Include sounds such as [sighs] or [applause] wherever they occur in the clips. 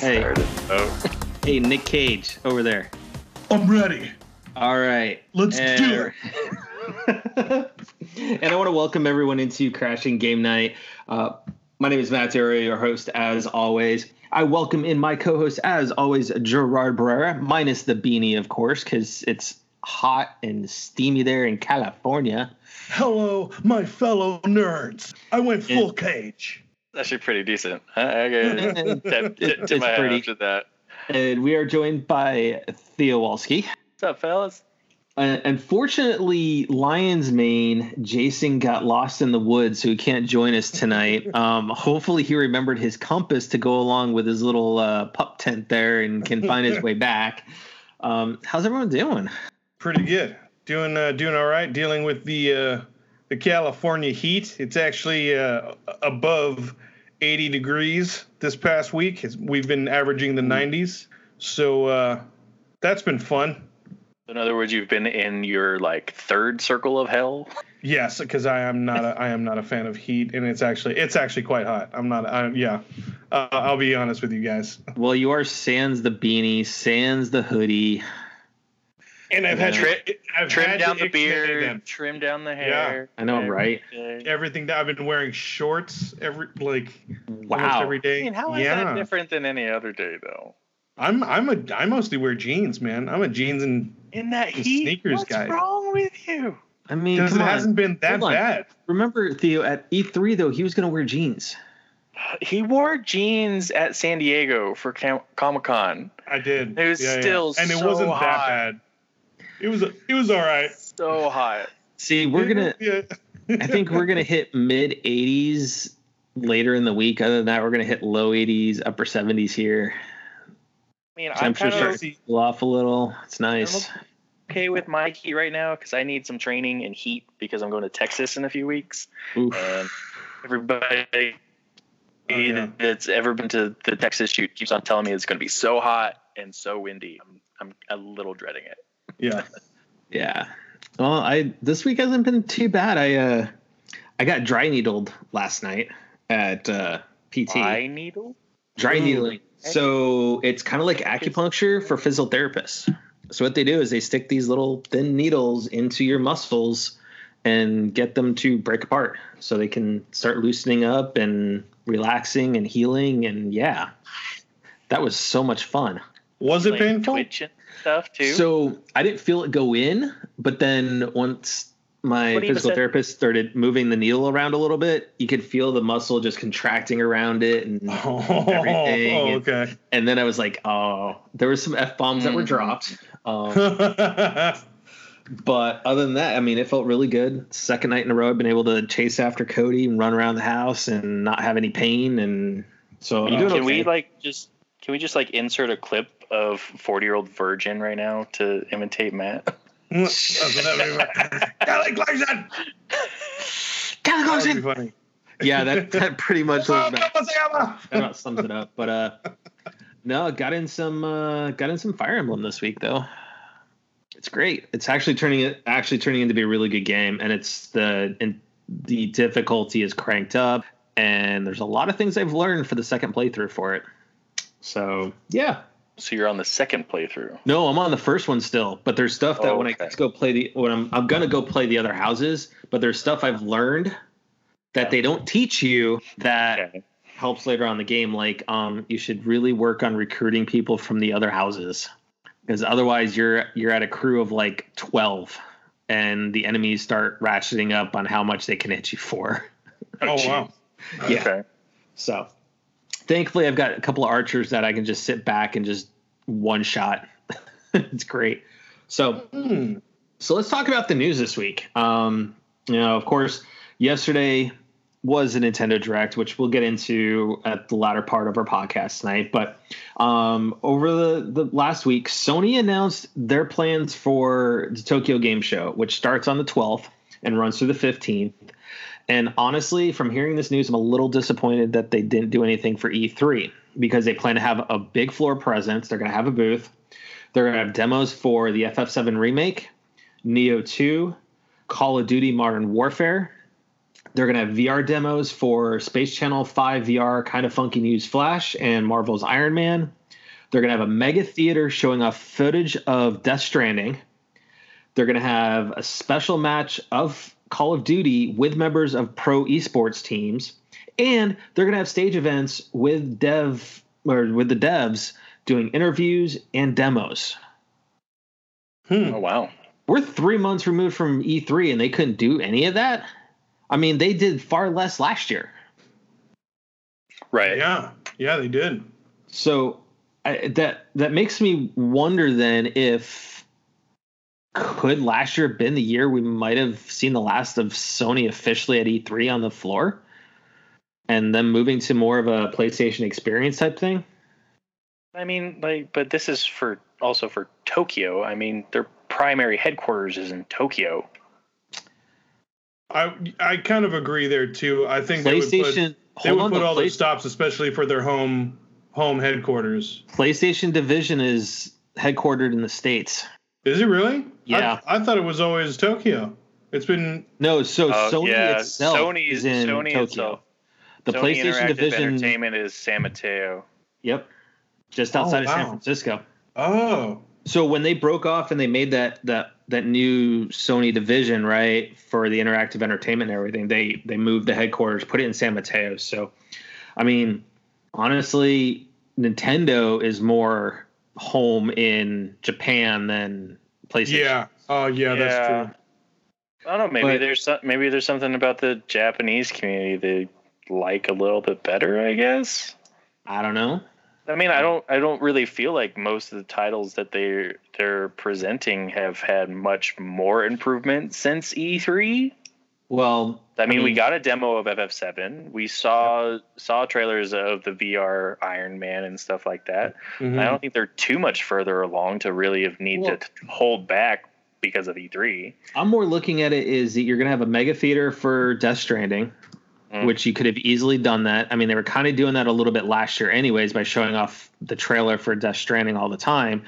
Hey. Started. Oh, [laughs] Hey, Nick Cage over there. I'm ready. All right. Let's do it. [laughs] and I want to welcome everyone into Crashing Game Night. Uh, my name is Matt Terry, your host, as always. I welcome in my co host, as always, Gerard Barrera, minus the beanie, of course, because it's hot and steamy there in California. Hello, my fellow nerds. I went full cage. Actually pretty decent. I, I [laughs] It's hat pretty. after that. And we are joined by Theo Walski. What's up, fellas? Uh, unfortunately, Lions Mane Jason got lost in the woods, so he can't join us tonight. [laughs] Um, hopefully, he remembered his compass to go along with his little uh, pup tent there and can find his way back. Um, how's everyone doing? Pretty good. Doing uh, doing all right. Dealing with the uh, the California heat. It's actually uh, above 80 degrees this past week. It's, we've been averaging the 90s, so uh, that's been fun. In other words, you've been in your like third circle of hell. Yes, because I am not a, I am not a fan of heat, and it's actually it's actually quite hot. I'm not. I, yeah, uh, I'll be honest with you guys. Well, you are sans the beanie, sans the hoodie. And I've had Trim- to, I've Trim had down to the extend beard, them. trim down the hair. Yeah. I know, right? everything. everything that I've been wearing shorts every like almost Wow. every I mean, how is yeah, that different than any other day, though? I'm I'm a I mostly wear jeans, man. I'm a jeans and In that The heat, sneakers what's guy. wrong with you? I mean, because it on. hasn't been that bad. Remember, Theo, at E3, though, he was going to wear jeans. He wore jeans at San Diego for Comic Con. I did. It was still and it so wasn't hot. that bad. It was it was all right. So hot. See, we're going [laughs] to. Yeah. I think we're gonna hit mid 80s later in the week. Other than that, we're gonna hit low 80s, upper 70s here. I mean, I'm Temperatures kind of starting to cool off a little. It's nice. okay with my heat right now because I need some training in heat because I'm going to Texas in a few weeks. Oof. And everybody Oh, yeah. that's ever been to the Texas shoot keeps on telling me it's going to be so hot and so windy. I'm, I'm a little dreading it. Yeah. Yeah. Well, I this week hasn't been too bad. I uh I got dry needled last night at uh PT. Eye needle? Dry Ooh. needling. So it's kind of like acupuncture for physical therapists. So what they do is they stick these little thin needles into your muscles and get them to break apart so they can start loosening up and relaxing and healing and yeah. That was so much fun. Was it Like painful? Twitch and stuff too. So I didn't feel it go in, but then once my What do you physical therapist started moving the needle around a little bit, you could feel the muscle just contracting around it and [laughs] Oh, Everything oh, and- okay. and then I was like, oh, there were some f bombs that were Mhm. dropped. Um, [laughs] but other than that, I mean, it felt really good. Second night in a row, I've been able to chase after Cody and run around the house and not have any pain, and so I'm can okay. we like just can we just like insert a clip of 40 year old virgin right now to imitate Matt? That's what that means. Kelly Clarkson. Gotta go, That would be Sid. funny. yeah, that, that pretty much was about, ¿cómo se llama? that about sums it up. But uh, no, got in some uh, got in some Fire Emblem this week though. It's great. It's actually turning it actually turning into be a really good game, and it's the and the difficulty is cranked up, and there's a lot of things I've learned for the second playthrough for it. So yeah, So you're on the second playthrough. no, I'm on the first one still, but there's stuff that when I Okay. get to go play the when I'm I'm gonna go play the other houses, but there's stuff I've learned that they don't teach you that Okay. helps later on in the game. Like um, you should really work on recruiting people from the other houses because otherwise you're you're at a crew of like twelve, and the enemies start ratcheting up on how much they can hit you for. Oh, wow. [laughs] Yeah. Okay. So thankfully, I've got a couple of archers that I can just sit back and just one shot. [laughs] it's great. So so let's talk about the news this week. Um, you know, of course, yesterday was a Nintendo Direct, which we'll get into at the latter part of our podcast tonight. But um, over the, the last week, Sony announced their plans for the Tokyo Game Show, which starts on the 12th and runs through the 15th. And honestly, from hearing this news, I'm a little disappointed that they didn't do anything for E3 because they plan to have a big floor presence. They're going to have a booth. They're going to have demos for the FF7 remake, Nioh 2, Call of Duty Modern Warfare, They're going to have VR demos for Space Channel 5 VR, Kind of Funky News Flash, and Marvel's Iron Man. They're going to have a mega theater showing off footage of Death Stranding. They're going to have a special match of Call of Duty with members of pro esports teams. And they're going to have stage events with dev or with the devs doing interviews and demos. Hmm. Oh wow. We're three months removed from E3 and they couldn't do any of that. I mean, they did far less last year. Right. Yeah, yeah, they did. So I, that that makes me wonder then if could last year have been the year we might have seen the last of Sony officially at E3 on the floor, and then moving to more of a PlayStation experience type thing. I mean, like, but this is for also for Tokyo. I mean, their primary headquarters is in Tokyo. I I kind of agree there too. I think they would put, PlayStation. they would put all Play- those stops, especially for their home home headquarters. PlayStation division is headquartered in the states. Is it really? Yeah. I, I thought it was always Tokyo. It's been No, so Uh, Sony yeah, itself Sony is in Sony Tokyo. itself. The Sony PlayStation Interactive division, Entertainment is San Mateo. yep, just oh, outside Oh, of San. Francisco. oh So when they broke off and they made that that that new Sony division, right, for the interactive entertainment and everything, they they moved the headquarters, put it in San Mateo. So, I mean, honestly, Nintendo is more home in Japan than PlayStation. yeah. Oh yeah, that's true. I don't know. Maybe But- there's some, maybe there's something about the Japanese community they like a little bit better. I guess. I don't know. I mean, I don't. I don't really feel like most of the titles that they they're presenting have had much more improvement since E3. Well, I mean, we mean- got a demo of FF7. We saw saw trailers of the VR Iron Man and stuff like that. Mhm. I don't think they're too much further along to really have need Well- to hold back because of E E3. I'm more looking at it is that you're going to have a mega theater for Death Stranding, Mm. which you could have easily done that. I mean, they were kind of doing that a little bit last year, anyways, by showing off the trailer for Death Stranding all the time.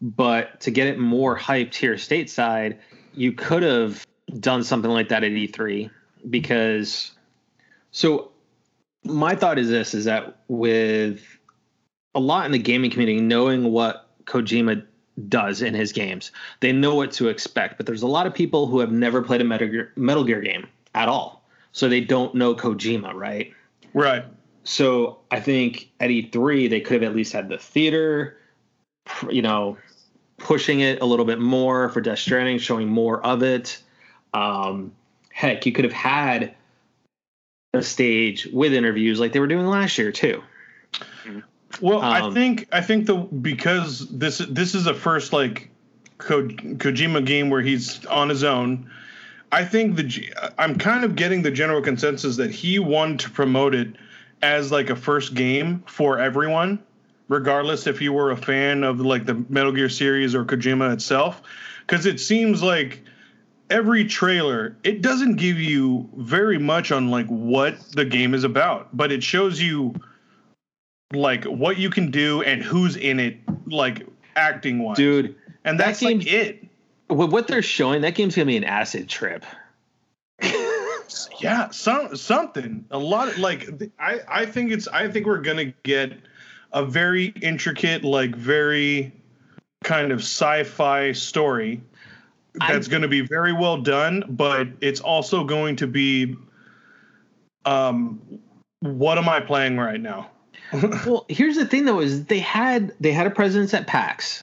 But to get it more hyped here stateside, you could have done something like that at E3 because. So, my thought is this: is that with a lot in the gaming community knowing what Kojima does in his games. They know what to expect, but there's a lot of people who have never played a Metal Gear, Metal Gear game at all. So they don't know Kojima, right? Right. So I think at E3 they could have at least had the theater, you know, pushing it a little bit more for Death Stranding, showing more of it. Um, heck, you could have had a stage with interviews like they were doing last year too. Well, I Um, think I think the because this this is a first like Ko, Kojima game where he's on his own. I think the I'm kind of getting the general consensus that he wanted to promote it as like a first game for everyone, regardless if you were a fan of like the Metal Gear series or Kojima itself, because it seems like every trailer it doesn't give you very much on like what the game is about, but it shows you like what you can do and who's in it, like acting wise, Dude, And that that's like it. With what they're showing, that game's gonna be an acid trip. Yeah, some something. A lot of like I I think it's I think we're gonna get a very intricate, like very kind of sci-fi story that's going to be very well done, but it's also going to be um what am I playing right now? [laughs] Well, here's the thing though: is they had they had a presence at PAX,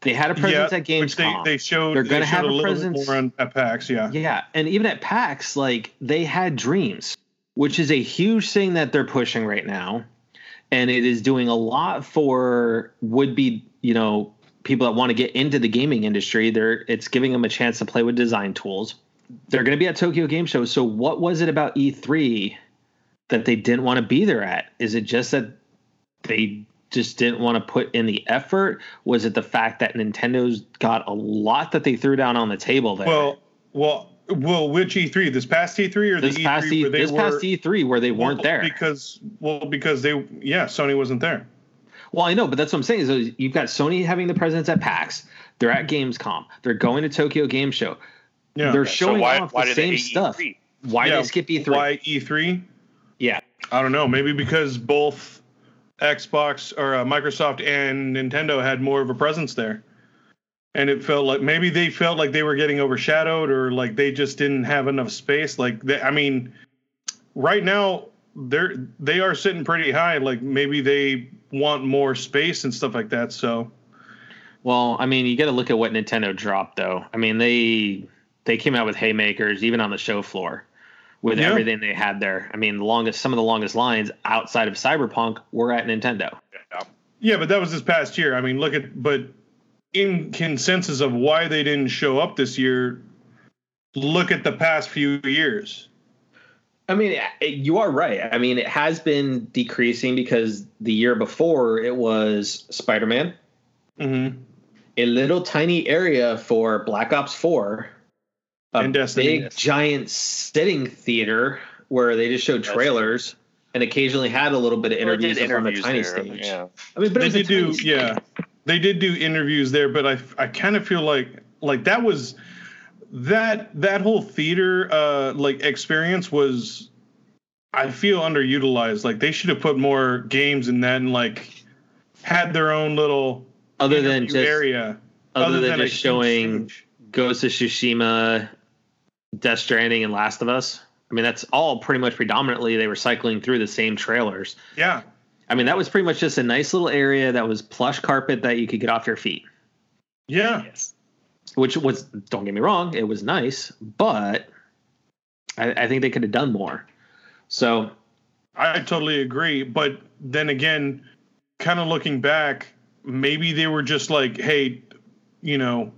they had a presence at which they, Gamescom. they showed They're gonna showed have a a presence- more on, at PAX, yeah. yeah, and even at PAX, like they had Dreams, which is a huge thing that they're pushing right now, and it is doing a lot for would be you know people that want to get into the gaming industry. They're it's giving them a chance to play with design tools. They're going to be at Tokyo Game Show. So what was it about E3 that they didn't want to be there at? Is it just that they just didn't want to put in the effort? Was it the fact that Nintendo's got a lot that they threw down on the table there? Well, well, well, which E3? This past E3 or this the past E3 E where they this were past E3 where they weren't well, there. because well because they yeah Sony wasn't there. Well, I know, but that's what I'm saying. Is you've got Sony having the presence at PAX. They're at Gamescom. They're going to Tokyo Game Show. Yeah, They're So showing why, off why the same stuff. E3? Why Yeah, they skip E3? Why E3? Yeah. I don't know. Maybe because both Xbox or uh, Microsoft and Nintendo had more of a presence there, and it felt like maybe they felt like they were getting overshadowed, or like they just didn't have enough space. Like, they, I mean, right now they're they are sitting pretty high. Like maybe they want more space and stuff like that. So Well, I mean, you got to look at what Nintendo dropped, though. I mean, they they came out with haymakers even on the show floor with Yeah. everything they had there. I mean, the longest some of the longest lines outside of Cyberpunk were at Nintendo. yeah, but that was this past year. I mean, look at but in consensus of why they didn't show up this year. Look at the past few years. I mean, you are right. I mean, it has been decreasing because the year before it was Spider Man, Mm-hmm. a little tiny area for Black Ops 4, a And Destiny. big giant sitting theater where they just showed That's- trailers and occasionally had a little bit of Well, interviews, did up on the tiny there, stage. Yeah. I mean, but they it was a did do stage. yeah they did do interviews there but i i kind of feel like like that was that that whole theater uh like experience was i feel underutilized like they should have put more games in that and like had their own little Other than just area other, than a just showing stage. Ghost of Tsushima, Death Stranding, and Last of Us. I mean, that's all pretty much predominantly they were cycling through the same trailers. yeah I mean, that was pretty much just a nice little area that was plush carpet that you could get off your feet. yeah Yes. Which was, don't get me wrong, it was nice, but I, I think they could have done more. So, I totally agree. But then again, kind of looking back, maybe they were just like, hey, you know,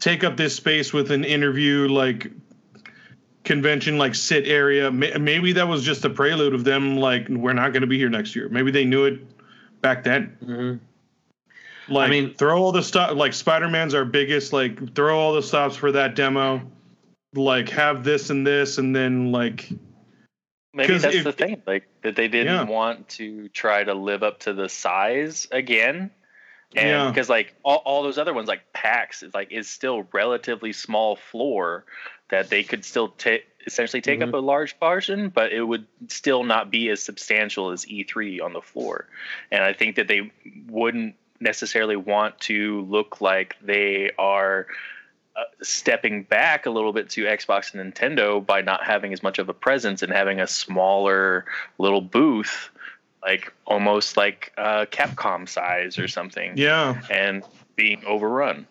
take up this space with an interview, like convention, like sit area. Maybe that was just a prelude of them, like, we're not going to be here next year. Maybe they knew it back then. Mm-hmm. Like, I mean- throw all the stuff, like, Spider Man's our biggest, like, throw all the stops for that demo. Like, have this and this, and then, like, Maybe that's if- the thing, like that they didn't Yeah. want to try to live up to the size again, and Yeah. because like all, all those other ones, like PAX, is like is still relatively small floor that they could still take essentially take up a large portion, but it would still not be as substantial as E3 on the floor, and I think that they wouldn't necessarily want to look like they are uh, stepping back a little bit to Xbox and Nintendo by not having as much of a presence and having a smaller little booth, like almost like uh, Capcom size or something, yeah. and being overrun.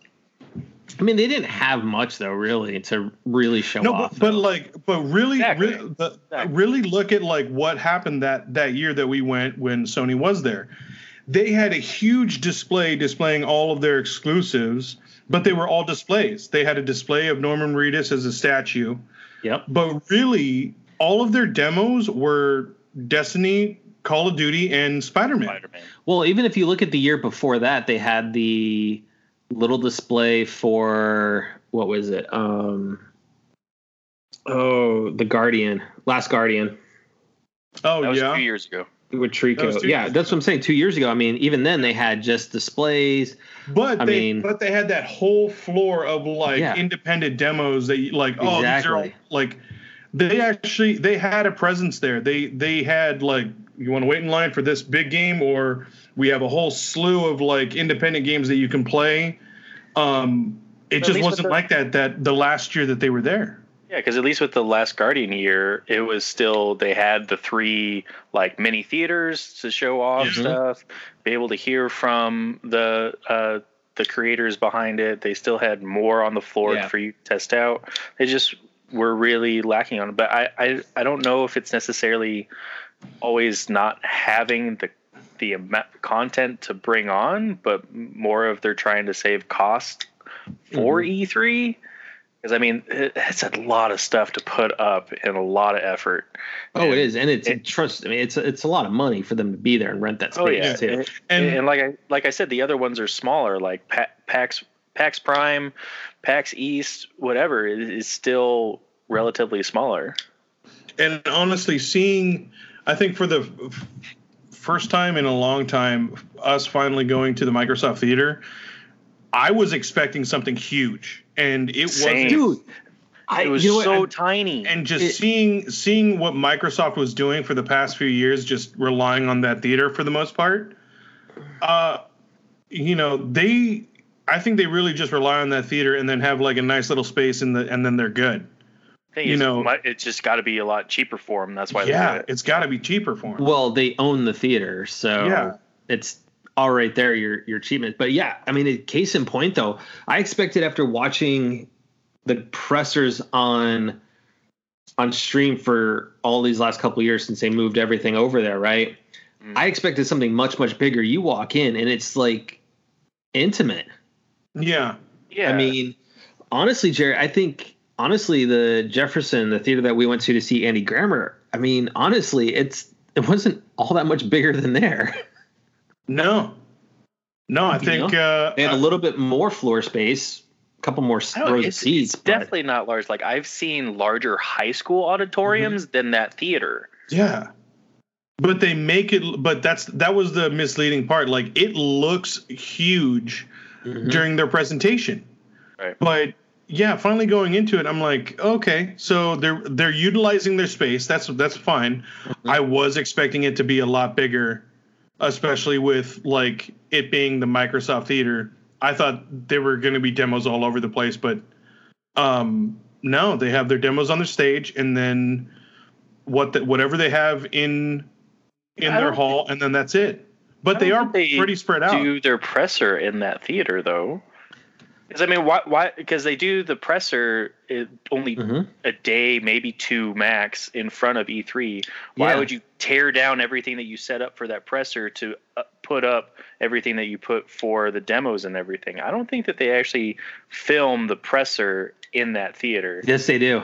I mean, they didn't have much, though, really, to really show No, off. but, but like, but really, Exactly. really, the, Exactly. really look at like what happened that that year that we went when Sony was there. They had a huge display displaying all of their exclusives, but they were all displays. They had a display of Norman Reedus as a statue, yep. but really, all of their demos were Destiny, Call of Duty, and Spider Man. Spider-Man. Well, even if you look at the year before that, they had the little display for what was it? Um, oh, the Guardian, Last Guardian Oh That was yeah, two years ago. with Trico. two Yeah, years that's what I'm saying. Two years ago. I mean, even then they had just displays. But I they mean- but they had that whole floor of like Yeah. independent demos that you, like oh these are like they actually they had a presence there. They they had like you want to wait in line for this big game or we have a whole slew of like independent games that you can play. Um it At just wasn't the- like that that the last year that they were there. Yeah, because at least with the last Guardian year, it was still they had the three like mini theaters to show off Mhm. stuff, be able to hear from the uh, the creators behind it. They still had more on the floor Yeah. for you to test out. They just were really lacking on it. But I, I I don't know if it's necessarily always not having the the content to bring on, but more of they're trying to save cost for mm-hmm. E3. Because I mean, it, it's a lot of stuff to put up and a lot of effort. Oh, it is, and it's it- trust. I mean, it's it's a lot of money for them to be there and rent that space Oh yeah, too. and, And- and, like I like I said, the other ones are smaller, like Pa- PAX PAX Prime, PAX East, whatever is, is still relatively smaller. And honestly, seeing, I think for the first time in a long time, us finally going to the Microsoft Theater, I was expecting something huge, and it Same. wasn't. Dude, I, it was you know so I- tiny. and just It- seeing seeing what Microsoft was doing for the past few years, just relying on that theater for the most part. Uh, you know, they I think they really just rely on that theater and then have like a nice little space in the and then they're good. thing you know- mi- it's just got to be a lot cheaper for them. That's why. they do yeah, it. it's got to be cheaper for them. well, they own the theater, so Yeah. it's all right there. Your your achievement, but yeah, I mean, it- case in point though, I expected after watching the pressers on on stream for all these last couple of years since they moved everything over there, right? Mm. I expected something much much bigger. You walk in and it's like intimate. Yeah, Yeah. I mean, honestly, Jerry, I think honestly the Jefferson, the theater that we went to to see Andy Grammer, I mean, honestly, it's it wasn't all that much bigger than there. no, no, I You think uh, They had a little bit more floor space, a couple more I rows of seats. it's but- definitely not large. Like I've seen larger high school auditoriums Mm-hmm. than that theater. Yeah. But they make it but that's that was the misleading part. Like it looks huge Mhm. during their presentation. Right. But yeah, finally going into it, I'm like, okay, so they're they're utilizing their space. That's that's fine. Mm-hmm. I was expecting it to be a lot bigger, especially with like it being the Microsoft Theater. I thought there were going to be demos all over the place, but um, no, they have their demos on their stage, and then what the, whatever they have in in I their don't hall, and then that's it. But I they don't are they pretty spread out. Do their presser in that theater though? Because I mean, why? Why? Because they do the presser uh, only Mhm. a day, maybe two max, in front of E3. Why Yeah. would you tear down everything that you set up for that presser to uh, put up everything that you put for the demos and everything? I don't think that they actually film the presser in that theater. Yes, they do.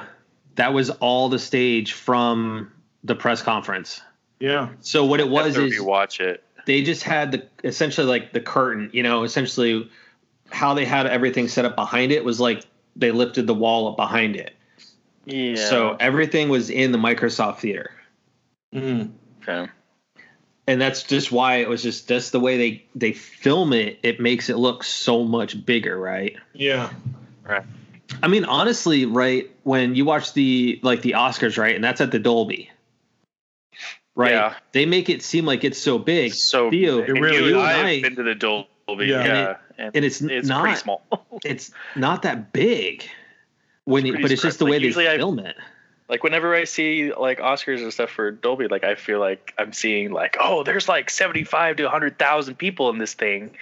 That was all the stage from the press conference. Yeah. So what it was After is you watch it. They just had the essentially like the curtain, you know, essentially how they had everything set up behind it was like they lifted the wall up behind it. Yeah. So everything was in the Microsoft theater. Mhm. okay. And that's just why it was just that's the way they they film it, it makes it look so much bigger, right? Yeah. Right. I mean, honestly, right, when you watch the like the Oscars, right, and that's at the Dolby. Right. Yeah. They make it seem like it's so big. So Theo, and really you is. and I I- have been to the Dolby. Yeah. Yeah. And, and it's it's not- pretty small. [laughs] it's not that big. When It's you, but it's just the way they usually I- film it. Like whenever I see like Oscars and stuff for Dolby, like I feel like I'm seeing like, oh, there's like 75 to 100,000 people in this thing. [laughs]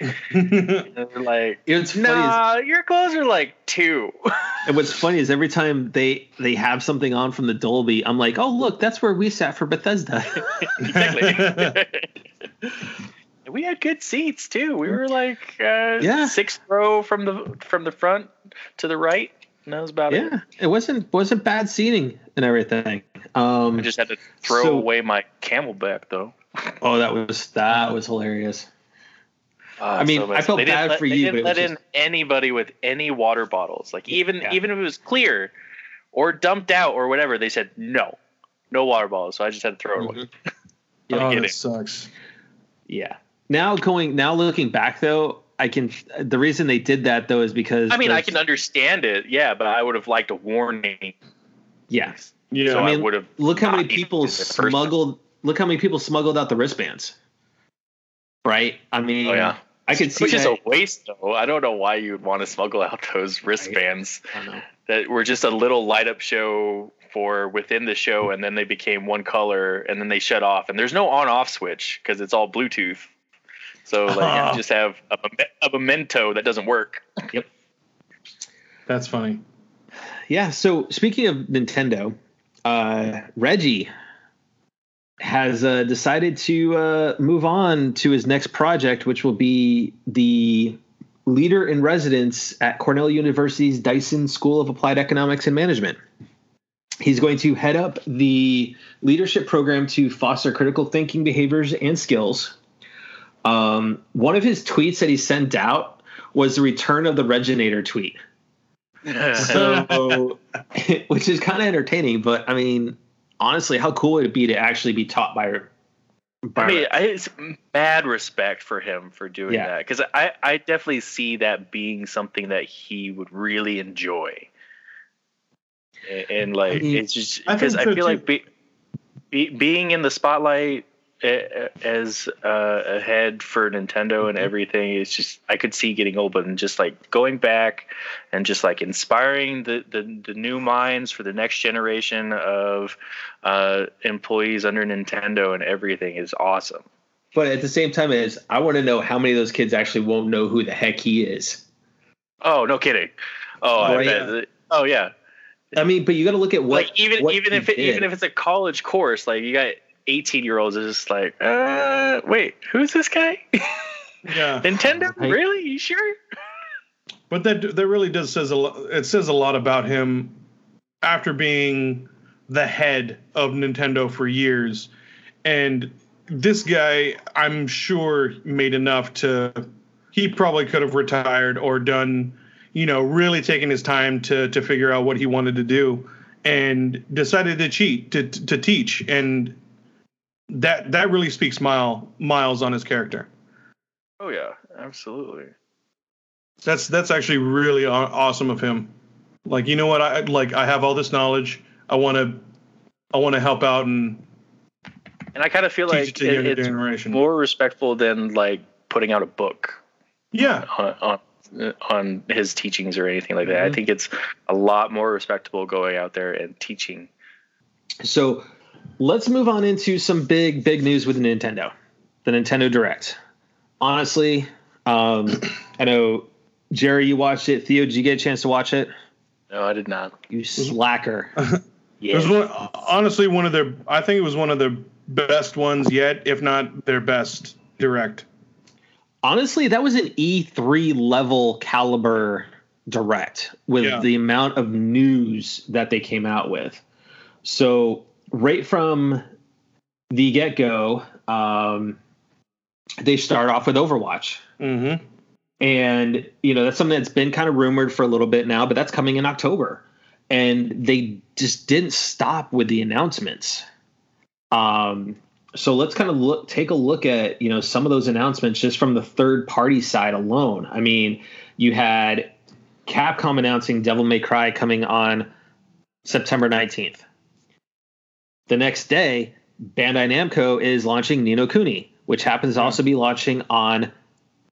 Like, It's funny. is- nah, your clothes are like two. [laughs] and what's funny is every time they they have something on from the Dolby, I'm like, oh look, that's where we sat for Bethesda. [laughs] exactly. we had good seats too. We were like uh, Yeah. sixth row from the from the front to the right. And that was about it. yeah, it wasn't wasn't bad seating and everything. Um, I just had to throw So- away my CamelBak though. oh, that was that was hilarious. Ah, I mean, so I felt They didn't bad let- for they you, didn't but it let was in anybody with any water bottles. Like even Yeah. even if it was clear or dumped out or whatever, they said no, no water bottles. So I just had to throw it away. [laughs] Yeah, oh, kidding. that sucks. Yeah. Now going now looking back though, I can the reason they did that though is because I mean, I can understand it, yeah, but I would have liked a warning. yeah. Yeah. So I I, mean, would have. Look how many people did it smuggled look how many people smuggled out the wristbands. Right? I mean Oh yeah, I could see which is a waste though. I don't know why you would want to smuggle out [laughs] those wristbands I don't know. that were just a little light up show for within the show, and then they became one color, and then they shut off, and there's no on off switch because it's all Bluetooth. So like you [laughs] just have a, a memento that doesn't work. Yep. That's funny. Yeah, so speaking of Nintendo, uh, Reggie has uh, decided to uh, move on to his next project, which will be the leader in residence at Cornell University's Dyson School of Applied Economics and Management. He's going to head up the leadership program to foster critical thinking behaviors and skills. Um, one of his tweets that he sent out was the return of the Regginator tweet. So, [laughs] [laughs] which is kind of entertaining, but I mean, honestly, how cool would it be to actually be taught by? by I mean, I, it's mad respect for him for doing Yeah. that because I, I definitely see that being something that he would really enjoy. and, and like I mean, it's just because I, so, feel too. like be, be, being in the spotlight as uh, a head for Nintendo and everything is just I could see getting old, but just like going back and just like inspiring the the, the new minds for the next generation of uh, employees under Nintendo and everything is awesome. But at the same time, is I want to know how many of those kids actually won't know who the heck he is. Oh, no kidding. Oh, I bet. Oh yeah. I mean, but you got to look at what like even what even if it, even if it's a college course, like you got 18 year olds is just like, uh, wait, who's this guy? [laughs] Yeah, Nintendo? Right. Really? You sure? but that that really does says a lot. It says a lot about him after being the head of Nintendo for years, and this guy, I'm sure, made enough to. He probably could have retired or done, you know, really taking his time to to figure out what he wanted to do, and decided to cheat to to teach, and that that really speaks mile miles on his character. Oh yeah, absolutely. That's that's actually really awesome of him. Like, you know what? I like. I have all this knowledge. I want to. I want to help out and And I kind of feel like it it, it's generation. more respectful than like putting out a book yeah, on on, on his teachings or anything like that. I Mhm. think it's a lot more respectable going out there and teaching. So let's move on into some big, big news with Nintendo. The Nintendo Direct. Honestly, um, [clears throat] I know Jerry, you watched it. Theo, did you get a chance to watch it? No, I did not. You slacker. Yeah. [laughs] It was one, honestly one of their. I think it was one of their best ones yet, if not their best direct. Honestly, that was an E3 level caliber direct with Yeah. the amount of news that they came out with. So, right from the get go, um, they start off with Overwatch. Mm-hmm. And, you know, that's something that's been kind of rumored for a little bit now, but that's coming in October. And they just didn't stop with the announcements. Um, so let's kind of look, take a look at, you know, some of those announcements just from the third party side alone. I mean, you had Capcom announcing Devil May Cry coming on September 19th. The next day, Bandai Namco is launching Ni no Kuni, which happens to hmm. also be launching on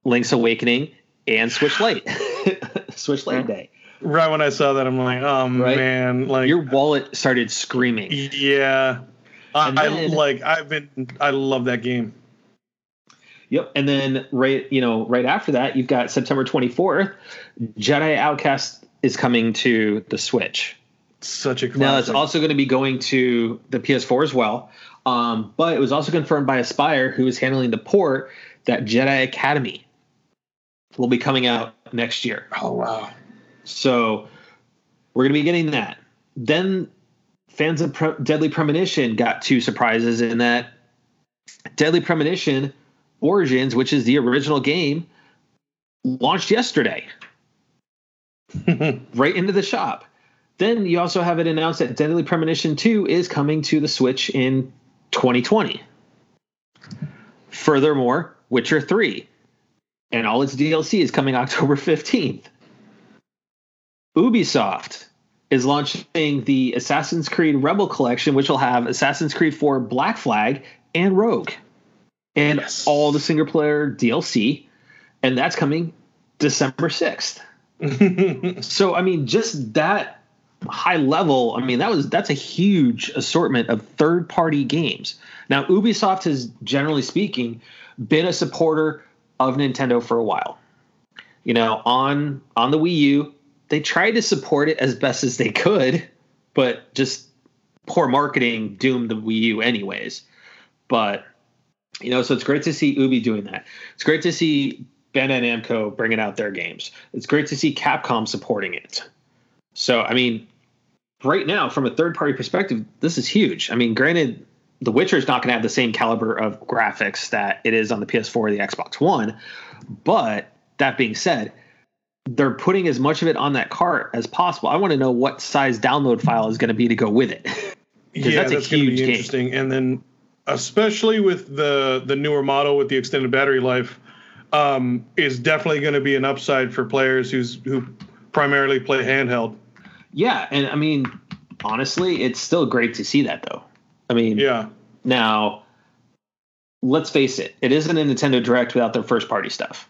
Link's Awakening and Switch Lite. [laughs] Switch Lite hmm. Day. Right when I saw that, I'm like, oh Right. man, like Your wallet started screaming. yeah. I, And I like. I've been. I love that game. Yep. And then right, you know, right after that, you've got September 24th, Jedi Outcast is coming to the Switch. Such a classic. Now it's also going to be going to the PS4 as well. Um, but it was also confirmed by Aspyr, who is handling the port, that Jedi Academy will be coming out next year. oh wow. So we're going to be getting that. Then fans of Pre- Deadly Premonition got two surprises in that Deadly Premonition Origins, which is the original game, launched yesterday [laughs] right into the shop. Then you also have it announced that Deadly Premonition 2 is coming to the Switch in 2020. Furthermore, Witcher 3 and all its DLC is coming [laughs] October 15th. Ubisoft is launching the Assassin's Creed Rebel Collection, which will have Assassin's Creed 4 Black Flag and Rogue, and Yes. all the single player DLC. And that's coming December 6th. [laughs] So, I mean, just that high level, I mean, that was that's a huge assortment of third party games. Now, Ubisoft has generally speaking been a supporter of Nintendo for a while. You know, on on the Wii U, they tried to support it as best as they could, but just poor marketing doomed the Wii U anyways. But you know, so it's great to see Ubi doing that. It's great to see Bandai Namco bringing out their games. It's great to see Capcom supporting it. So, I mean, right now, from a third party perspective, this is huge. I mean, granted, The Witcher is not going to have the same caliber of graphics that it is on the PS4 or the Xbox One. But that being said, they're putting as much of it on that cart as possible. I want to know what size download file is going to be to go with it. [laughs] yeah, that's that's, going to be game. interesting. And then, especially with the the newer model with the extended battery life, um, is definitely going to be an upside for players who's who primarily play handheld. Yeah, and I mean, honestly, it's still great to see that though. I mean, Yeah. now let's face it, it isn't a Nintendo Direct without their first party stuff.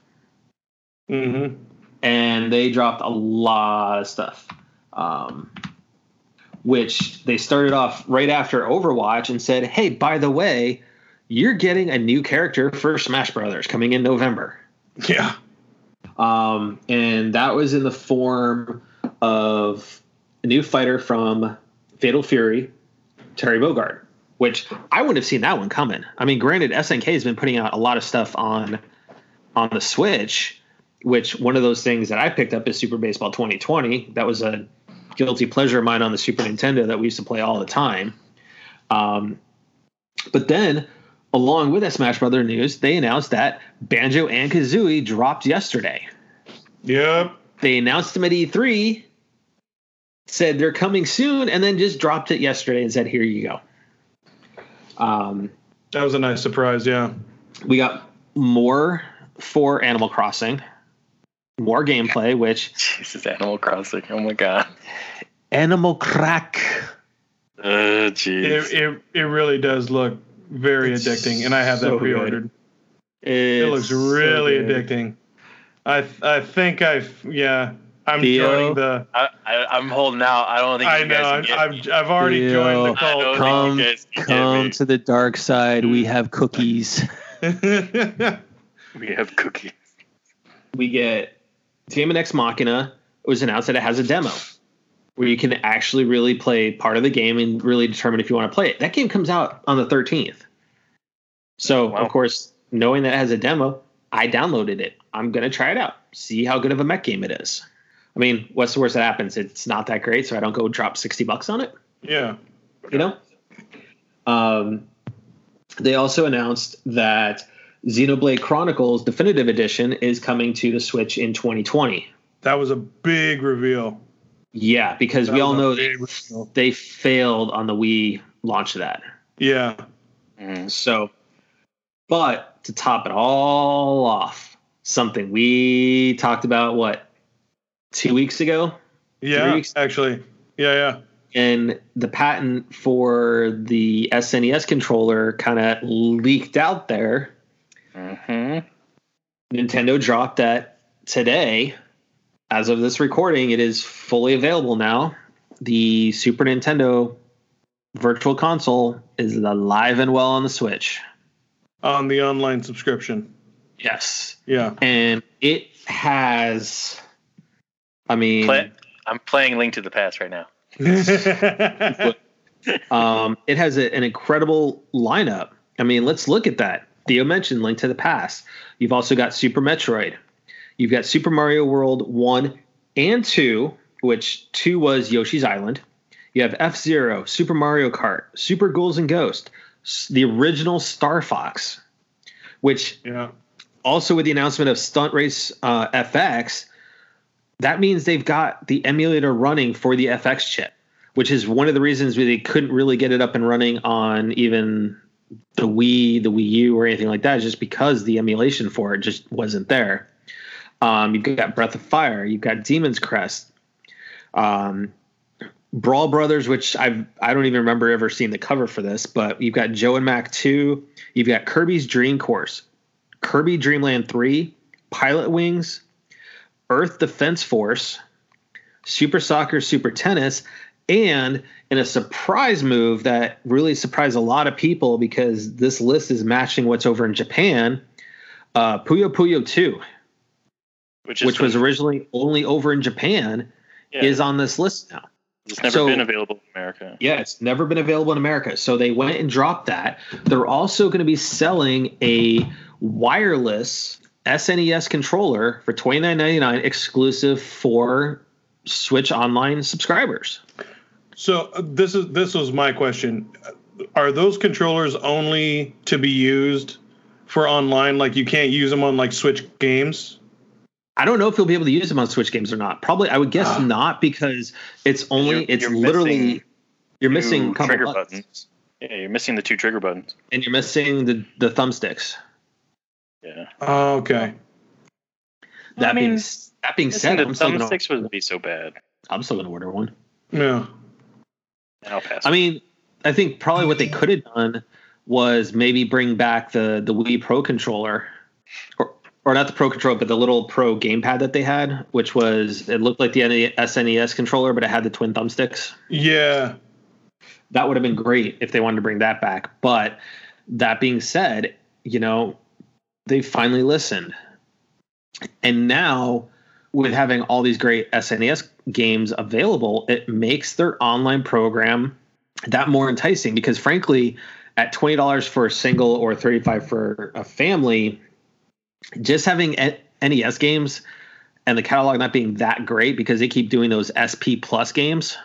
Mm-hmm. and they dropped a lot of stuff. Um, which they started off right after Overwatch and said, "Hey, by the way, you're getting a new character for Smash Brothers coming in November." Yeah. Um, and that was in the form of a new fighter from Fatal Fury, Terry Bogard, which I wouldn't have seen that one coming. I mean, granted, SNK has been putting out a lot of stuff on on the Switch, which one of those things that I picked up is Super Baseball 2020. That was a guilty pleasure of mine on the Super Nintendo that we used to play all the time. Um, but then, along with that Smash Brother news, they announced that Banjo and Kazooie dropped yesterday. Yep. They announced them at E3, said they're coming soon, and then just dropped it yesterday and said, "Here you go." Um, That was a nice surprise. Yeah. we got more for Animal Crossing, more gameplay, [laughs] which Jesus, Animal Crossing. Oh my god. Animal Crack. Uh, It, jeez. it, it really does look very It's addicting, and I have so that pre-ordered. It It looks really addicting. I I think I've yeah. I'm Theo? joining the. I, I, I'm holding out. I don't think I you know. guys I'm, can I've, get I've already Theo. joined the me. I don't cult. Come- think you guys can Come to the dark side. We have cookies. [laughs] We have cookies. we get Daemon X Machina it was announced that it has a demo where you can actually really play part of the game and really determine if you want to play it. That game comes out on the 13th. So, Wow. of course, knowing that it has a demo, I downloaded it. I'm going to try it out, see how good of a mech game it is. I mean, what's the worst that happens? It's not that great, so I don't go drop 60 bucks on it yeah. you know um, they also announced that xenoblade chronicles definitive edition is coming to the switch in 2020 That was a big reveal. yeah because we all know that reveal. they failed on the wii launch of that Yeah. Mhm. so but to top it all off something we talked about what two weeks ago Yeah. weeks. Actually. Yeah. Yeah. and the patent for the SNES controller kind of leaked out there Mhm. Nintendo dropped that today. As of this recording, it is fully available now. The Super Nintendo Virtual Console is alive and well on the Switch. On the online subscription. Yes. Yeah. And it has, I mean, Play, I'm playing Link to the Past right now. [laughs] um, it has a, an incredible lineup. I mean, let's look at that. Theo mentioned Link to the Past. You've also got Super Metroid. You've got Super Mario World 1 and 2, which 2 was Yoshi's Island. You have F Zero, Super Mario Kart, Super Ghouls and Ghost, the original Star Fox, which yeah. also with the announcement of Stunt Race uh, FX, that means they've got the emulator running for the FX chip, which is one of the reasons they couldn't really get it up and running on even the Wii, the Wii U, or anything like that, just because the emulation for it just wasn't there. Um, you've got Breath of Fire, you've got Demon's Crest, um, Brawl Brothers, which I've I don't even remember ever seeing the cover for this, but you've got Joe and Mac two, you've got Kirby's Dream Course, Kirby Dreamland 3, Pilot Wings, Earth Defense Force, Super Soccer, Super Tennis, and in a surprise move that really surprised a lot of people because this list is matching what's over in Japan, uh, Puyo Puyo 2, Which, which was originally only over in Japan, yeah, is on this list now. it's never so- been available in America. Yeah, it's never been available in America. So they went and dropped that. They're also going to be selling a wireless SNES controller for twenty nine ninety nine, exclusive for Switch Online subscribers. So uh, this is this was my question. Are those controllers only to be used for online? Like you can't use them on like Switch games? I don't know if you'll be able to use them on Switch games or not. Probably, I would guess Ah. not because it's only You're- it's you're literally missing you're missing a couple trigger buttons, buttons. Yeah, you're missing the two trigger buttons. and you're missing the the thumbsticks. Yeah. Oh, okay. That I mean, being that being Missing said, the I'm still gonna thumbsticks wouldn't be so bad. I'm still gonna order one. Yeah. I'll pass. I mean, I think probably what they could have done was maybe bring back the the Wii Pro controller, or or not the Pro controller, but the little Pro gamepad that they had, which was it looked like the SNES controller, but it had the twin thumbsticks. Yeah, that would have been great if they wanted to bring that back. But that being said, you know, they finally listened, and now with having all these great SNES games available, it makes their online program that more enticing because frankly at $20 for a single or 35 for a family just having nes games and the catalog not being that great because they keep doing those sp plus games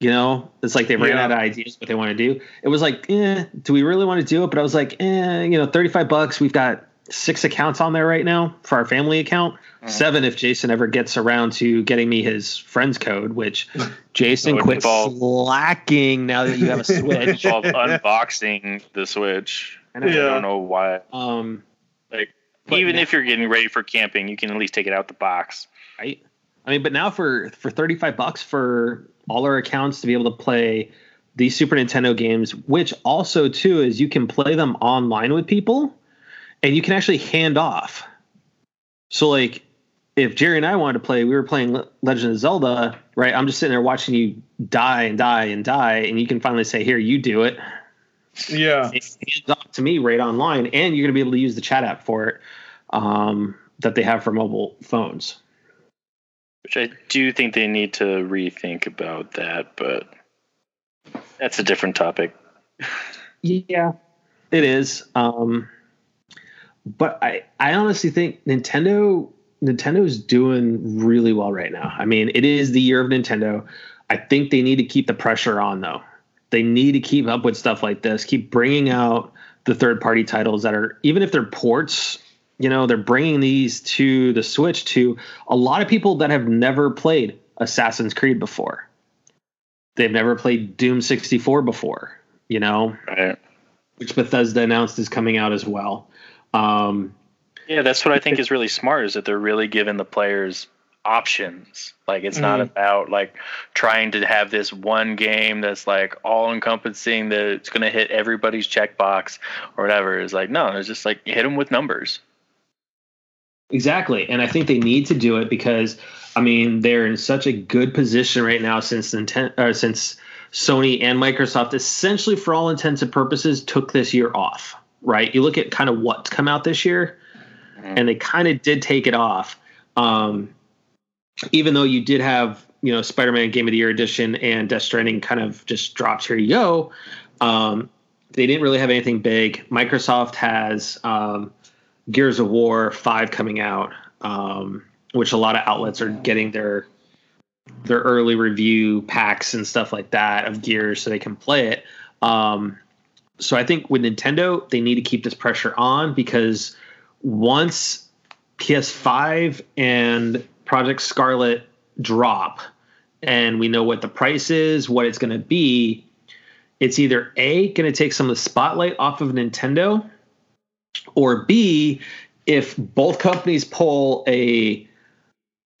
you know it's like they ran yeah. out of ideas what they want to do. It was like eh, do we really want to do it? But i was like eh, you know 35 bucks we've got six accounts on there right now for our family account. Mm. Seven if Jason ever gets around to getting me his friend's code, which [laughs] Jason quit slacking now that you have a [laughs] Switch. unboxing the Switch. I, yeah. I don't know why. Um, like even now, if you're getting ready for camping, you can at least take it out the box. Right. I mean, but now for for 35 bucks for all our accounts to be able to play these Super Nintendo games, which also too is you can play them online with people and you can actually hand off. So like if Jerry and I wanted to play, we were playing Legend of Zelda, right? I'm just sitting there watching you die and die and die, and you can finally say, "Here, you do it." Yeah, it's hands off to me right online, and you're gonna be able to use the chat app for it um, that they have for mobile phones. Which I do think they need to rethink about that, but that's a different topic. yeah, it is. Um, but I, I honestly think Nintendo Nintendo's doing really well right now. I mean, it is the year of Nintendo. I think they need to keep the pressure on though. They need to keep up with stuff like this. Keep bringing out the third party titles that are even if they're ports, you know, they're bringing these to the Switch to a lot of people that have never played Assassin's Creed before. They've never played Doom 64 before, you know. Right. Which Bethesda announced is coming out as well. Um, yeah, that's what I think is really smart is that they're really giving the players options. Like it's mm-hmm. not about like trying to have this one game that's like all encompassing that it's going to hit everybody's checkbox or whatever. It's like no, it's just like hit them with numbers. Exactly, and I think they need to do it because I mean they're in such a good position right now since Nintendo, uh, since Sony and Microsoft essentially for all intents and purposes took this year off right? You look at kind of what's come out this year, mm-hmm. and they kind of did take it off. Um, even though you did have, you know, Spider-Man Game of the Year edition and Death Stranding kind of just dropped here you go. Um, they didn't really have anything big. Microsoft has um, Gears of War Five coming out, um, which a lot of outlets are getting their their early review packs and stuff like that of Gears so they can play it. Um, so I think with Nintendo, they need to keep this pressure on because once PS5 and Project Scarlett drop and we know what the price is, what it's going to be, it's either A, going to take some of the spotlight off of Nintendo, or B, if both companies pull a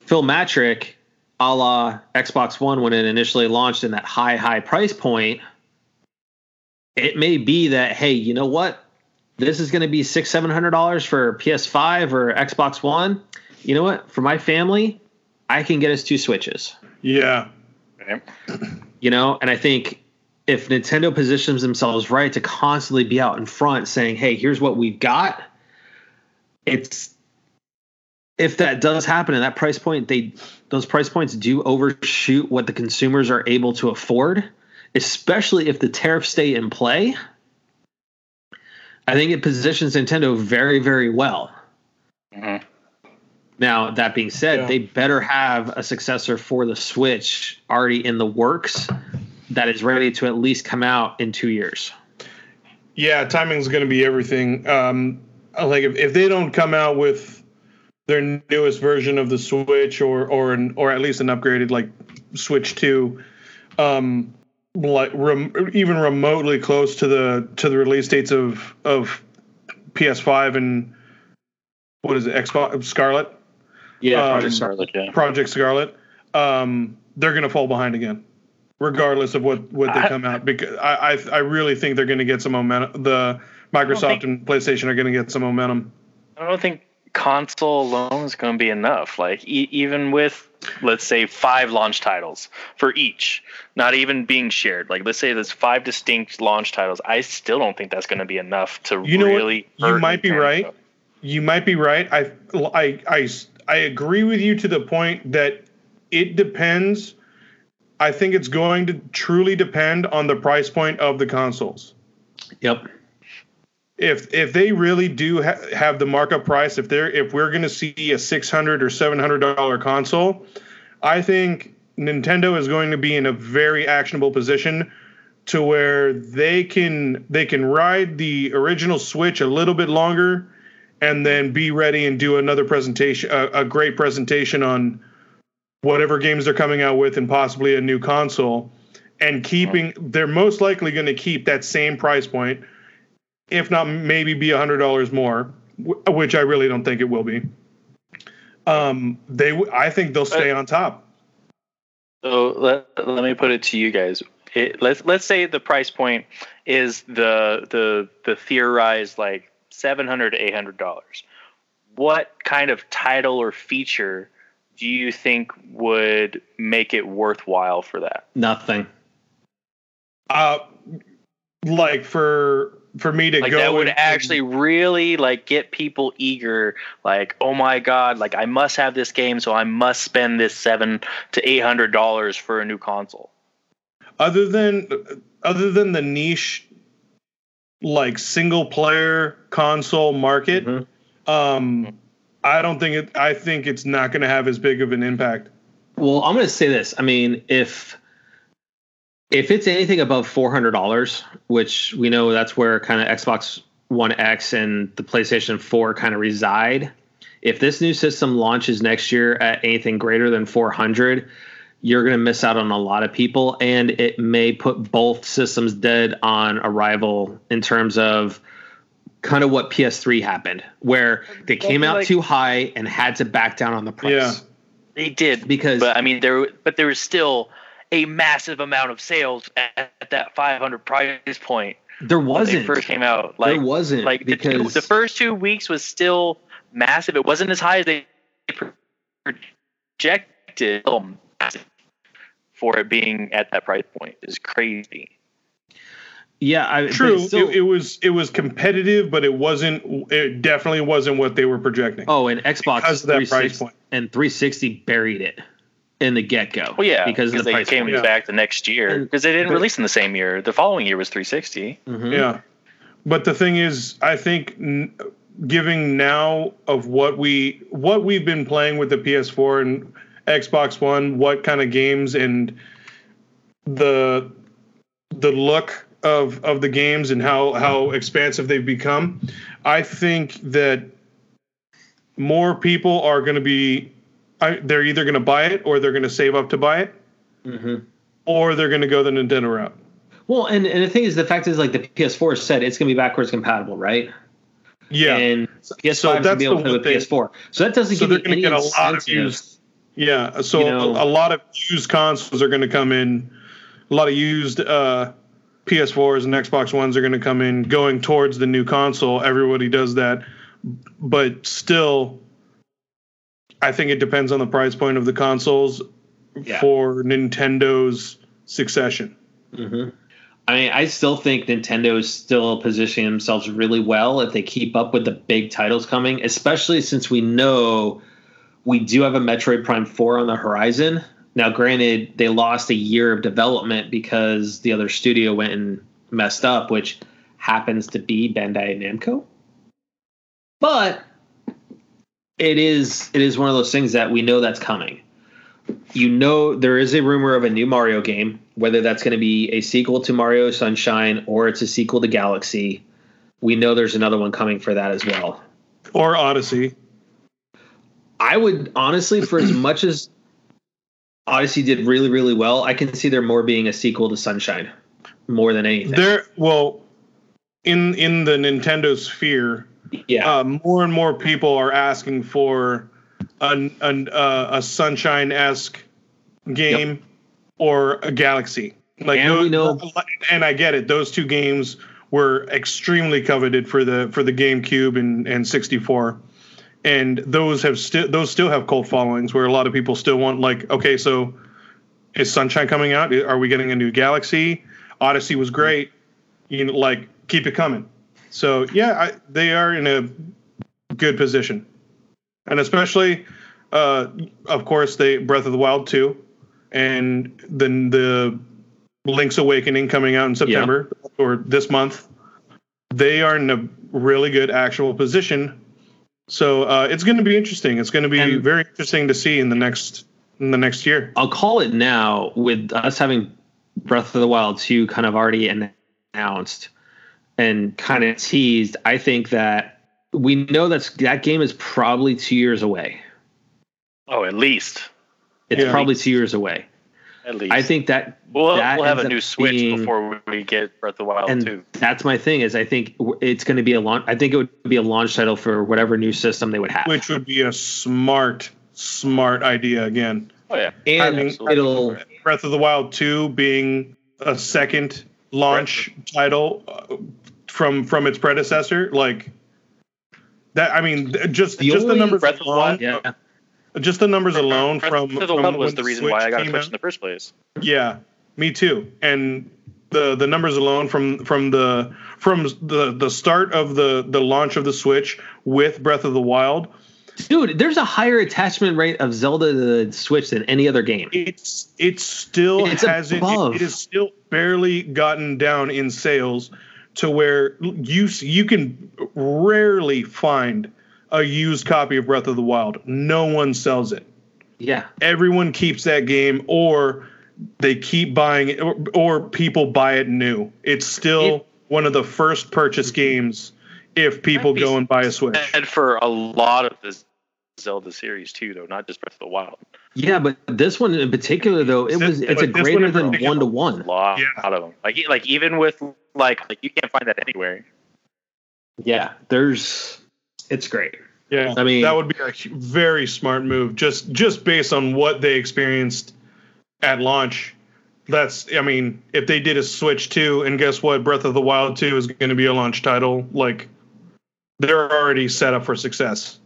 Phil Mattrick a la Xbox One when it initially launched in that high, high price point – it may be that hey, you know what? This is going to be six, seven hundred dollars for PS5 or Xbox One. You know what? For my family, I can get us two switches. Yeah. You know, and I think if Nintendo positions themselves right to constantly be out in front saying, "Hey, here's what we've got," it's if that does happen and that price point, they those price points do overshoot what the consumers are able to afford especially if the tariffs stay in play, I think it positions Nintendo very, very well. Mm-hmm. Now, that being said, yeah. they better have a successor for the Switch already in the works that is ready to at least come out in two years. Yeah, timing is going to be everything. Um, like if, if they don't come out with their newest version of the Switch or or an, or at least an upgraded like Switch Two, um, like rem, even remotely close to the to the release dates of of PS5 and what is it Xbox Scarlett? Yeah, um, Project Scarlett. Yeah, Project Scarlett. Um, they're gonna fall behind again. regardless of what what they I- come out. Because I I, I really think they're going to get some momentum. The Microsoft think- and PlayStation are going to get some momentum. I don't think console alone is going to be enough. Like e- even with let's say five launch titles for each, not even being shared. Like let's say there's five distinct launch titles. I still don't think that's going to be enough to You know what? really. You might be Nintendo. right. You might be right. I, I, I, I agree with you to the point that it depends. I think it's going to truly depend on the price point of the consoles. Yep. If if they really do ha- have the markup price, if they're if we're going to see a six hundred or seven hundred dollar console, I think Nintendo is going to be in a very actionable position to where they can they can ride the original Switch a little bit longer, and then be ready and do another presentation, a, a great presentation on whatever games they're coming out with, and possibly a new console. And keeping, they're most likely going to keep that same price point, if not maybe be a hundred dollars more, which I really don't think it will be. Um, they, w- I think they'll stay on top. So let, let me put it to you guys. It, let's let's say the price point is the the the theorized like seven hundred to eight hundred dollars. What kind of title or feature do you think would make it worthwhile for that? Nothing. Uh, like for for me to Like go that would and- actually really like get people eager. Like oh my god, like I must have this game, so I must spend this seven to eight hundred dollars for a new console. other than other than the niche like single player console market Mhm. um i don't think it i think it's not going to have as big of an impact Well, I'm going to say this. I mean, if if it's anything above four hundred dollars, which we know that's where kind of Xbox One X and the PlayStation Four kind of reside, if this new system launches next year at anything greater than four hundred, you're going to miss out on a lot of people, and it may put both systems dead on arrival in terms of kind of what PS3 happened, where they came out like- too high and had to back down on the price. Yeah. They did Because but I mean there but there was still a massive amount of sales at, at that 500 price point there wasn't. they first came out. Like there wasn't like the, two, because the first two weeks was still massive. It wasn't as high as they projected. Still For it being at that price point is crazy. yeah, I, true still- it, it was it was competitive but it wasn't it definitely wasn't what they were projecting oh, and Xbox because of that 360 price point and 360 buried it in the get go. Well, yeah, because of the they price came point. Back the next year because they didn't but- release in the same year. The following year was 360. Mhm. yeah but the thing is i think n- giving now of what we what we've been playing with the ps4 and xbox one what kind of games and the the look of of the games and how how expansive they've become i think that more people are going to be I, they're either going to buy it or they're going to save up to buy it Mhm. or they're going to go the nintendo route Well, and, and the thing is, the fact is, like the PS4 said, it's going to be backwards compatible, right? yeah And PS5 is So going to that's be able to play with thing. PS4. So that doesn't So give they're you any get a lot of used- Yeah, so You know- a, a lot of used consoles are going to come in. A lot of used uh, PS4s and Xbox Ones are going to come in going towards the new console. Everybody does that, but still, I think it depends on the price point of the consoles Yeah. for Nintendo's succession. hmm I mean, I still think Nintendo is still positioning themselves really well if they keep up with the big titles coming, especially since we know we do have a Metroid Prime 4 on the horizon. Now, granted, they lost a year of development because the other studio went and messed up, which happens to be Bandai Namco. But it is it is one of those things that we know that's coming. You know there is a rumor of a new Mario game, whether that's going to be a sequel to Mario Sunshine or it's a sequel to Galaxy. We know there's another one coming for that as well. Or Odyssey. I would honestly, for as much as Odyssey did really, really well, I can see there more being a sequel to Sunshine more than anything. There, well, in in the Nintendo sphere, yeah. uh, more and more people are asking for an, an uh, a sunshine esque game or a Galaxy. Like And those- we know- and I get it. Those two games were extremely coveted for the for the GameCube and and 64, and those have still those still have cult followings where a lot of people still want like okay, so is Sunshine coming out? Are we getting a new Galaxy? Odyssey was great. You know, like keep it coming. So yeah, I, they are in a good position, and especially, uh, of course, they Breath of the Wild two, and then the Link's Awakening coming out in September or this month. They are in a really good actual position. So uh, it's going to be interesting. It's going to be And- very interesting to see in the next in the next year. I'll call it now with us having Breath of the Wild 2 kind of already announced and kind of teased. I think that we know that's that game is probably two years away. Oh, at least. It's Yeah. probably two years away. At least. I think that we'll, that we'll have a new Switch being- before we get Breath of the Wild and 2. that's my thing is I think it's going to be a launch. I think it would be a launch title for whatever new system they would have. which would be a smart, smart idea again. Oh, yeah. and having- it'll Breath of the Wild 2 being a second launch title uh, from from its predecessor, like that. I mean, just The just the numbers Breath of alone, Wild- yeah. Uh, just the numbers alone Breath from of the from Wild was when the reason Switch why I got a came Switch out. in the first place. Yeah, me too. And the the numbers alone from from the from the the start of the the launch of the Switch with Breath of the Wild, Dude, there's a higher attachment rate of Zelda to the Switch than any other game. it's it still It's hasn't above. it, it has still barely gotten down in sales to where you you can rarely find a used copy of Breath of the Wild. No one sells it. Yeah. Everyone keeps that game or they keep buying it or, or people buy it new. It's still It- one of the first purchase mm-hmm. games if people go and buy a Switch. And for a lot of the Zelda series, too, though, not just Breath of the Wild. Yeah, but this one in particular though, it This- was it's a greater than one to A one. lot, Yeah. of them. Like, like even with, like, like you can't find that anywhere. Yeah, there's it's great. Yeah, I mean- that would be a very smart move, just just based on what they experienced at launch. That's, I mean, if they did a Switch two, and guess what, Breath of the Wild two is going to be a launch title. Like, they're already set up for success.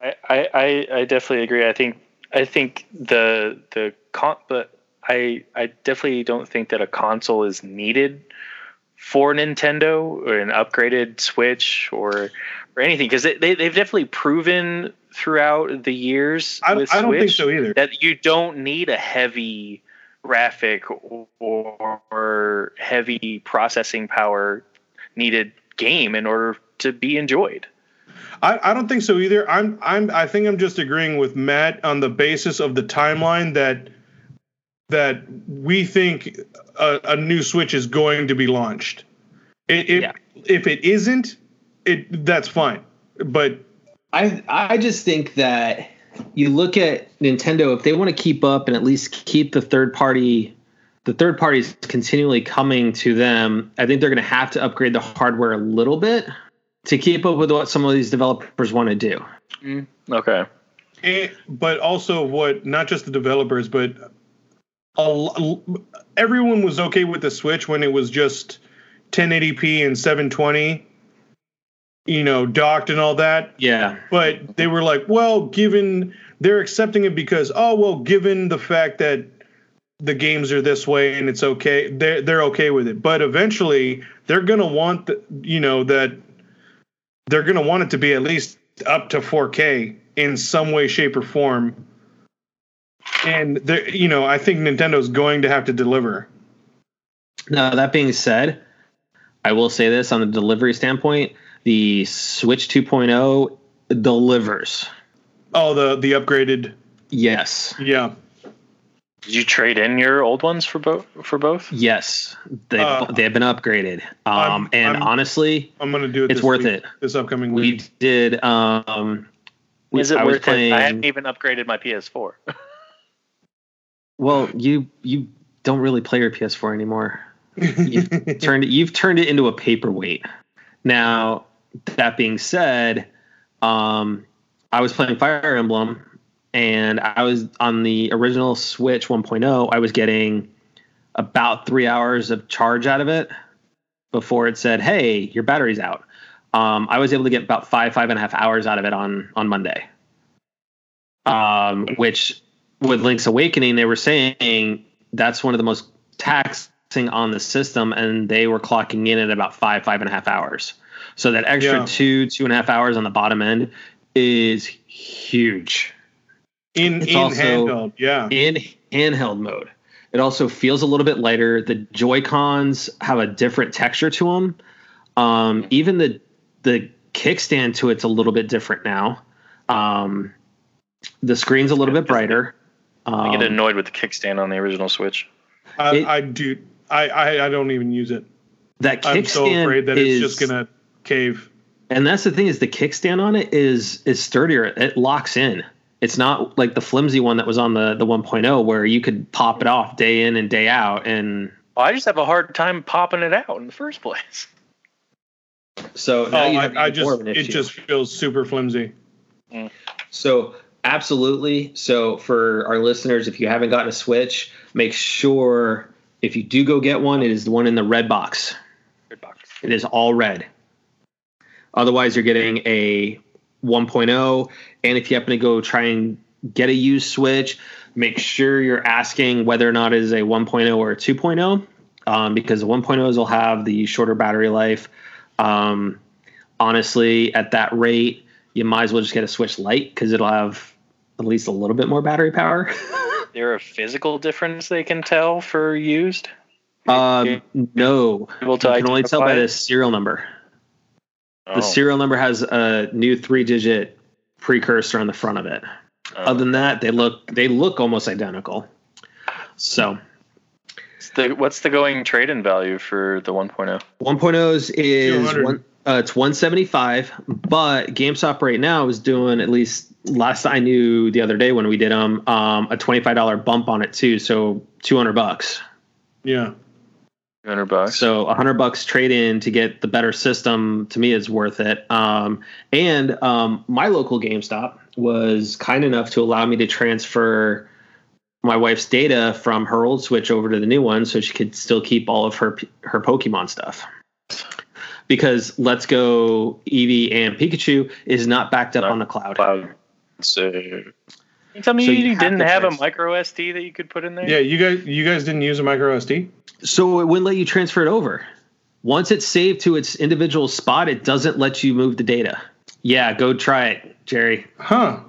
I, I, I I definitely agree. I think I think the the con, but I I definitely don't think that a console is needed for Nintendo or an upgraded Switch or or anything because they, they they've definitely proven throughout the years I, with I don't think Switch so either. that you don't need a heavy graphic or, or heavy processing power needed game in order to be enjoyed. I, I don't think so either. I'm I'm I think I'm just agreeing with Matt on the basis of the timeline that that we think a, a new Switch is going to be launched. It, it Yeah. if it isn't, it that's fine. But I I just think that you look at Nintendo if they want to keep up and at least keep the third party the third parties continually coming to them, I think they're going to have to upgrade the hardware a little bit to keep up with what some of these developers want to do. Okay. eh, but also what not just the developers, but a, everyone was okay with the Switch when it was just 1080p and 720, you know, docked and all that. Yeah. but they were like, well, given they're accepting it because oh well, given the fact that the games are this way and it's okay, they're they're okay with it. But eventually, they're gonna want the, you know that they're gonna want it to be at least up to 4K in some way, shape, or form. And they you know, I think Nintendo's going to have to deliver. Now that being said, I will say this on the delivery standpoint, the Switch 2.0 delivers. Oh, the the upgraded, Yes. yeah. Did you trade in your old ones for both? For both? Yes. They've Uh, they've been upgraded. Um I'm- and I'm- honestly, I'm gonna do it. It's worth week, it. this upcoming week, we did um we- Is it I was worth playing it? I haven't even upgraded my PS4. [laughs] Well, you you don't really play your PS4 anymore. You've [laughs] turned it you've turned it into a paperweight. Now, that being said, um I was playing Fire Emblem and I was on the original Switch 1.0. I was getting about three hours of charge out of it before it said, "Hey, your battery's out." Um, I was able to get about five, five and a half hours out of it on on Monday. Um, which with Link's Awakening, they were saying that's one of the most taxing on the system, and they were clocking in at about five, five and a half hours. So that extra Yeah. two, two and a half hours on the bottom end is huge In It's in also- handheld, yeah. in handheld mode. It also feels a little bit lighter. The Joy Cons have a different texture to them. Um, even the the kickstand to it's a little bit different now. Um, the screen's a little bit brighter. I get Um, annoyed with the kickstand on the original Switch. I, it- I do. I, I I don't even use it. that kickstand I'm so afraid that is, it's just gonna cave. And that's the thing is the kickstand on it is is sturdier. It locks in. It's not like the flimsy one that was on the the 1.0 where you could pop it off day in and day out and Well, I just have a hard time popping it out in the first place. so Oh, you have I, I just it just feels super flimsy. So absolutely. So for our listeners, if you haven't gotten a Switch, make sure if you do go get one, it is the one in the red box. Red box. It is all red. Otherwise, you're getting a 1.0. And if you happen to go try and get a used Switch, make sure you're asking whether or not it is a 1.0 or a 2.0, um, because the 1.0s will have the shorter battery life. Um, honestly, at that rate, you might as well just get a Switch Lite because it'll have at least a little bit more battery power. [laughs] there a physical difference they can tell for used? um, no, Able you to can only tell by the serial number. Oh, The serial number has a new three-digit precursor on the front of it. oh. Other than that, they look they look almost identical. So What's the, what's the going trade-in value for the oh? 1.0? 1.0s is 200. one, uh, it's 175, but GameStop right now is doing at least last I knew the other day when we did them um, a $25 bump on it too, so 200 bucks. Yeah. 200 bucks. So 100 bucks trade in to get the better system to me is worth it. Um, and um, my local GameStop was kind enough to allow me to transfer my wife's data from her old Switch over to the new one, so she could still keep all of her her Pokemon stuff. Because Let's Go Eevee and Pikachu is not backed up Not on the cloud. Cloud. So, you tell me So you, you have didn't to have a micro SD that you could put in there? Yeah. You guys you guys didn't use a micro SD? So it wouldn't let you transfer it over. Once it's saved to its individual spot, it doesn't let you move the data. Yeah, go try it, Jerry. Huh.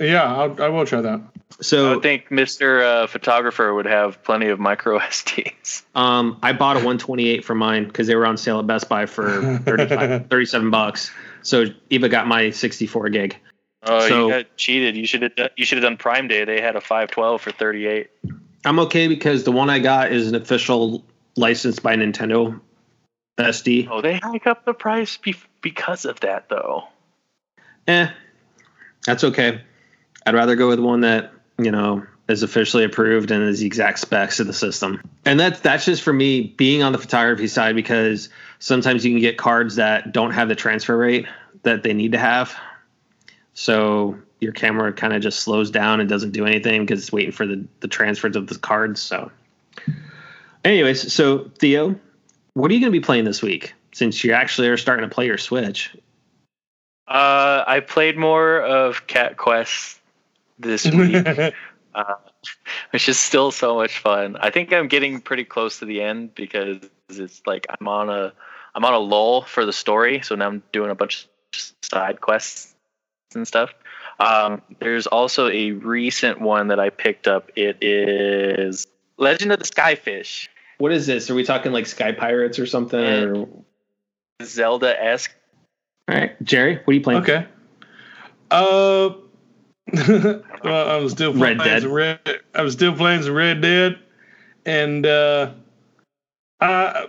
Yeah. I'll, I will try that. I So would think Mr. Uh, photographer would have plenty of micro [laughs] SDs. um, I bought a 128 for mine because they were on sale at Best Buy for [laughs] 35, 37 bucks. So Eva got my 64 gig. Oh, So- you got cheated. You should have done, you should have done Prime Day. They had a 512 for 38. I'm okay because the one I got is an official license by Nintendo SD. Oh, they hike up the price be- because of that, though. Eh, that's okay. I'd rather go with one that you know is officially approved and is the exact specs of the system. And that's that's just for me being on the photography side because sometimes you can get cards that don't have the transfer rate that they need to have. So your camera kind of just slows down and doesn't do anything because it's waiting for the the transfers of the cards. So, anyways, so Theo, what are you going to be playing this week? Since you actually are starting to play your Switch, Uh, I played more of Cat Quest this [laughs] week, uh, [laughs] which is still so much fun. I think I'm getting pretty close to the end because it's like I'm on a I'm on a lull for the story, so now I'm doing a bunch of side quests and stuff. Um, there's also a recent one that I picked up. It is Legend of the Skyfish, What is this? Are we talking like Sky Pirates or something? Or... Zelda esque. All right, Jerry, what are you playing? okay. Uh, [laughs] well, I'm still Red playing Dead. some Red. I'm still playing some Red Dead, and uh, I,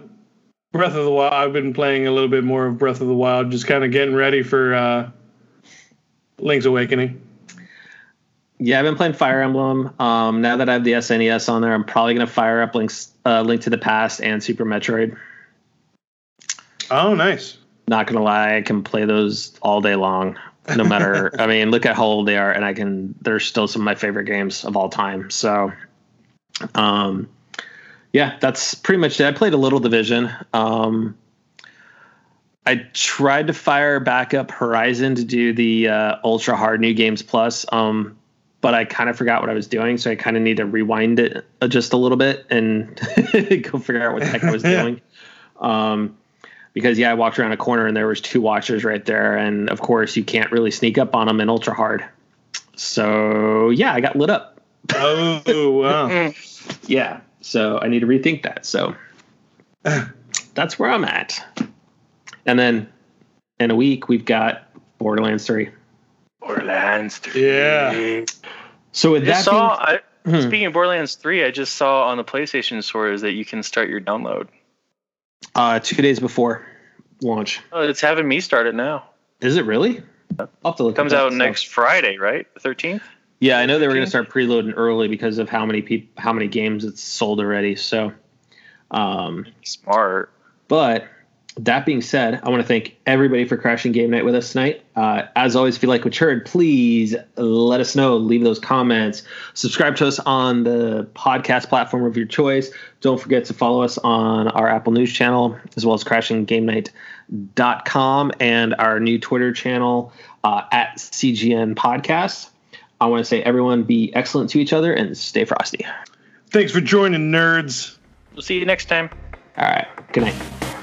Breath of the Wild. I've been playing a little bit more of Breath of the Wild, just kind of getting ready for uh, Link's Awakening. Yeah, I've been playing Fire Emblem. Um, now that I have the SNES on there, I'm probably gonna fire up Link's uh, Link to the Past and Super Metroid. Oh, nice. Not gonna lie, I can play those all day long. No matter. I mean, look at how old they are, and I can. They're still some of my favorite games of all time. So, um, yeah, that's pretty much it. I played a little Division. Um, I tried to fire back up Horizon to do the uh, ultra hard new games plus, um, but I kind of forgot what I was doing, so I kind of need to rewind it uh, just a little bit and [laughs] go figure out what the heck I was [laughs] doing. Um, because yeah, I walked around a corner and there was two watchers right there, and of course you can't really sneak up on them in ultra hard. So yeah, I got lit up. Oh wow! [laughs] yeah, so I need to rethink that. So [sighs] that's where I'm at. And then in a week we've got Borderlands Three. Borderlands 3. Yeah. So with I that just saw, being, I, Hmm. speaking of Borderlands 3, I just saw on the PlayStation Store is that you can start your download. Uh, two days before launch, Oh, it's having me start it now. is it really? I'll have to look. It comes out stuff. next Friday, right? The 13th? Yeah, I know they were going to 15th? start preloading early because of how many people, how many games it's sold already. So, um, Smart. but that being said, I want to thank everybody for crashing game night with us tonight. Uh, as always, if you like what you heard, please let us know. Leave those comments. Subscribe to us on the podcast platform of your choice. Don't forget to follow us on our Apple News channel as well as crashinggamenight.com and our new Twitter channel uh, at CGN Podcast. I want to say, everyone, be excellent to each other and stay frosty. Thanks for joining, nerds. We'll see you next time. All right. Good night.